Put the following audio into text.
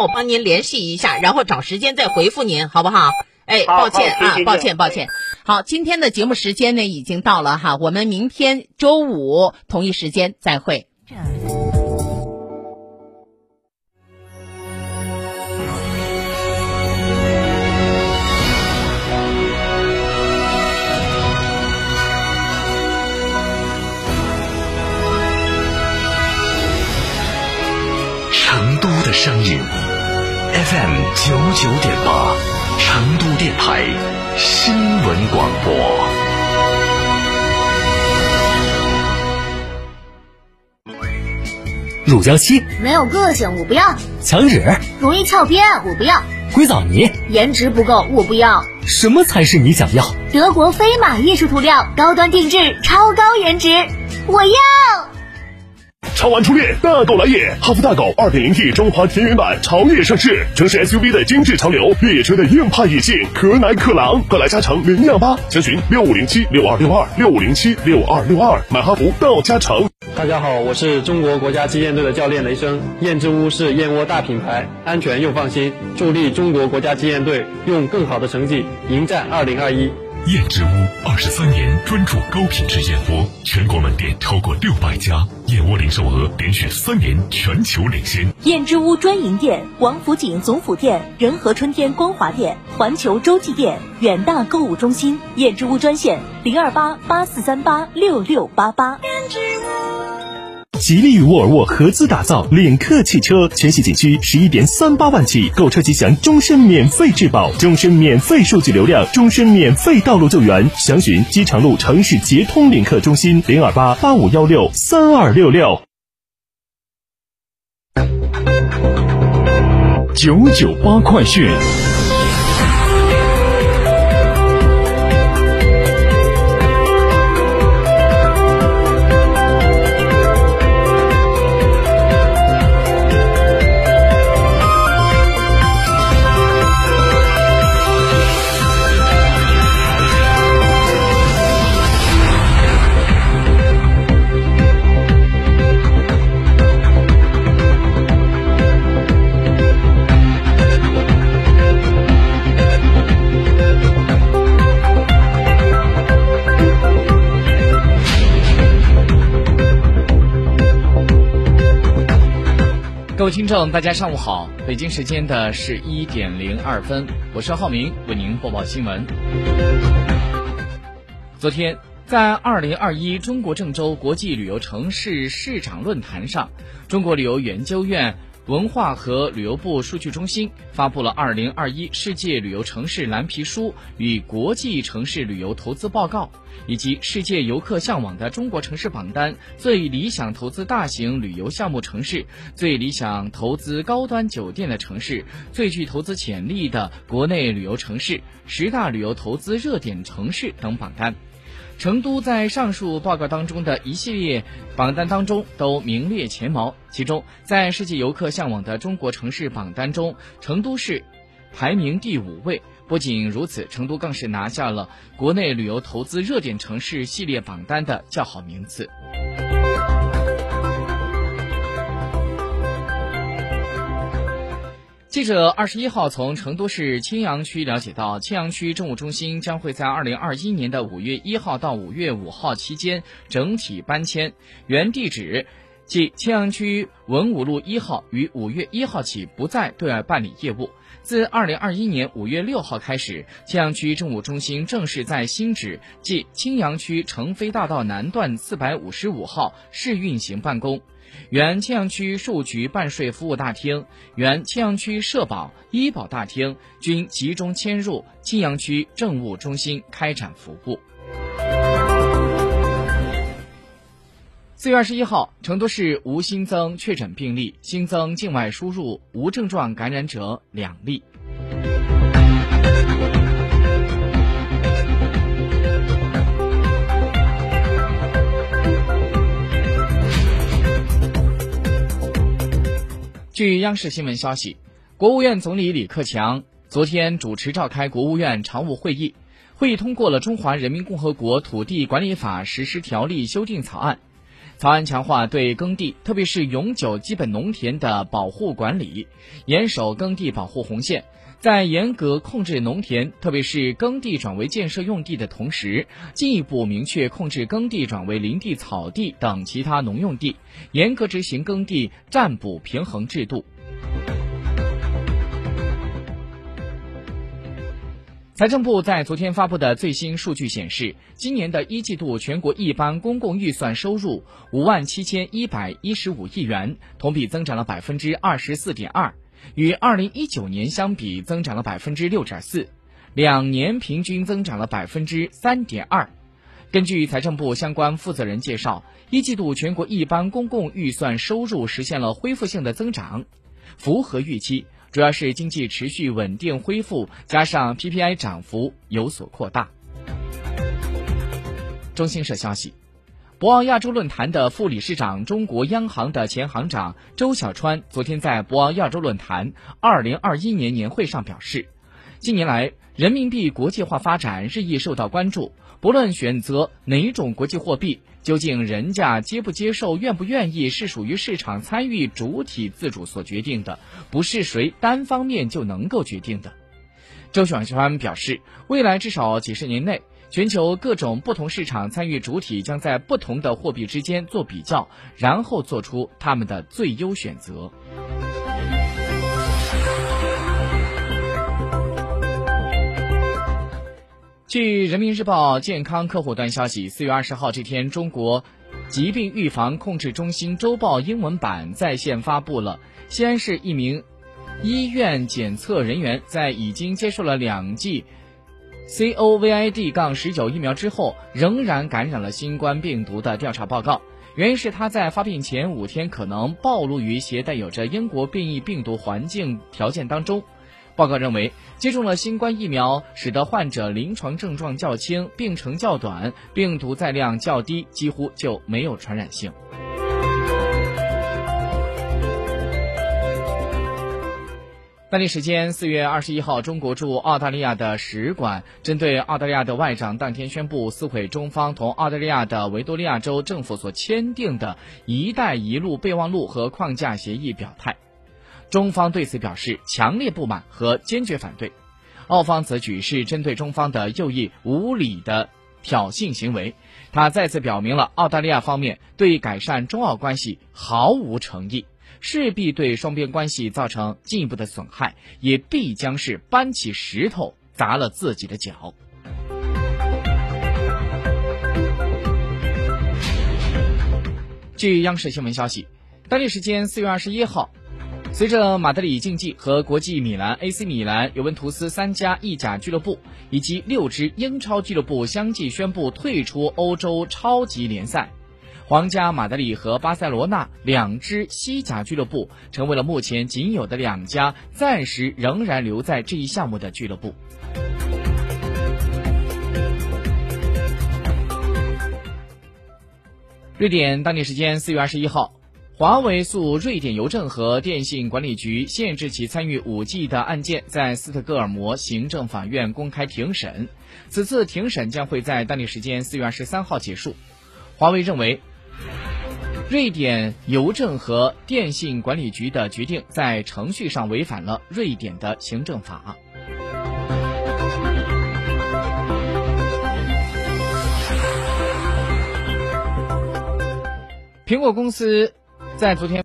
我帮您联系一下，然后找时间再回复您，好不好？哎，抱歉啊抱歉，抱歉。好，今天的节目时间呢已经到了哈，我们明天周五同一时间再会。，FM 九九点八，成都电台新闻广播。乳胶漆、没有个性，我不要；墙纸、容易翘边，我不要；硅藻泥，颜值不够，我不要。什么才是你想要？德国飞马艺术涂料，高端定制，超高颜值，我要。超玩初恋，大狗来也！哈弗大狗 2.0T 中华田园版潮野上市，城市 SUV 的精致潮流，越野车的硬派野性，可奶可狼，快来加诚零幺八，详询六五零七六二六二六五零七六二六二，买哈弗到加诚。大家好，我是中国国家击剑队的教练雷声。燕之屋是燕窝大品牌，安全又放心，助力中国国家击剑队用更好的成绩迎战2021。燕之屋二十三年专注高品质燕窝，全国门店超过六百家，燕窝零售额连续三年全球领先。燕之屋专营店：王府井总府店、仁和春天光华店、环球洲际店、远大购物中心。燕之屋专线：零二八八四三八六六八八。吉利与沃尔沃合资打造领克汽车，全系仅需十一点三八万起，购车即享终身免费质保、终身免费数据流量、终身免费道路救援。详询机场路城市捷通领克中心零二八八五幺六三二六六。九九八快讯。位听众，大家上午好，北京时间的十一点零二分，我是浩明，为您播报新闻。昨天，在二零二一中国郑州国际旅游城市市长论坛上，中国旅游研究院文化和旅游部数据中心发布了《二零二一世界旅游城市蓝皮书与国际城市旅游投资报告》，以及世界游客向往的中国城市榜单、最理想投资大型旅游项目城市、最理想投资高端酒店的城市、最具投资潜力的国内旅游城市、十大旅游投资热点城市等榜单。成都在上述报告当中的一系列榜单当中都名列前茅。其中，在世界游客向往的中国城市榜单中，成都市排名第五位。不仅如此，成都更是拿下了国内旅游投资热点城市系列榜单的较好名次。记者二十一号从成都市青羊区了解到，青羊区政务中心将会在二零二一年的五月一号到五月五号期间整体搬迁，原地址即青羊区文武路一号于五月一号起不再对外办理业务。自二零二一年五月六号开始，青羊区政务中心正式在新址即青羊区成飞大道南段四百五十五号试运行办公。原青羊区数局办税服务大厅、原青羊区社保、医保大厅均集中迁入青羊区政务中心开展服务。四月二十一号，成都市无新增确诊病例，新增境外输入无症状感染者两例。据央视新闻消息，国务院总理李克强昨天主持召开国务院常务会议，会议通过了《中华人民共和国土地管理法实施条例》修订草案。草案强化对耕地，特别是永久基本农田的保护管理，严守耕地保护红线。在严格控制农田，特别是耕地转为建设用地的同时，进一步明确控制耕地转为林地、草地等其他农用地，严格执行耕地占补平衡制度。财政部在昨天发布的最新数据显示，今年的一季度全国一般公共预算收入五万七千一百一十五亿元，同比增长了百分之二十四点二，与二零一九年相比增长了百分之六点四，两年平均增长了百分之三点二。根据财政部相关负责人介绍，一季度全国一般公共预算收入实现了恢复性的增长，符合预期。主要是经济持续稳定恢复，加上 PPI 涨幅有所扩大。中新社消息，博鳌亚洲论坛的副理事长、中国央行的前行长周小川昨天在博鳌亚洲论坛二零二一年年会上表示，近年来人民币国际化发展日益受到关注。不论选择哪种国际货币，究竟人家接不接受、愿不愿意，是属于市场参与主体自主所决定的，不是谁单方面就能够决定的。周小川表示，未来至少几十年内，全球各种不同市场参与主体将在不同的货币之间做比较，然后做出他们的最优选择。据人民日报健康客户端消息，四月二十号这天，中国疾病预防控制中心周报英文版在线发布了西安市一名医院检测人员在已经接受了两剂 COVID- 杠十九疫苗之后，仍然感染了新冠病毒的调查报告。原因是他在发病前五天可能暴露于携带有着英国变异病毒环境条件当中。报告认为，接种了新冠疫苗，使得患者临床症状较轻，病程较短，病毒载量较低，几乎就没有传染性。当地时间四月二十一号，中国驻澳大利亚的使馆针对澳大利亚的外长当天宣布撕毁中方同澳大利亚的维多利亚州政府所签订的一带一路备忘录和框架协议表态。中方对此表示强烈不满和坚决反对，澳方此举是针对中方的右翼无理的挑衅行为。他再次表明了澳大利亚方面对改善中澳关系毫无诚意，势必对双边关系造成进一步的损害，也必将是搬起石头砸了自己的脚。据央视新闻消息，当地时间四月二十一号。随着马德里竞技和国际米兰 AC 米兰、尤文图斯三家意甲俱乐部以及六支英超俱乐部相继宣布退出欧洲超级联赛，皇家马德里和巴塞罗那两支西甲俱乐部成为了目前仅有的两家暂时仍然留在这一项目的俱乐部。瑞典当地时间四月二十一号。华为诉瑞典邮政和电信管理局限制其参与 5G 的案件在斯德哥尔摩行政法院公开庭审，此次庭审将会在当地时间4月23号结束。华为认为，瑞典邮政和电信管理局的决定在程序上违反了瑞典的行政法。苹果公司。在昨天。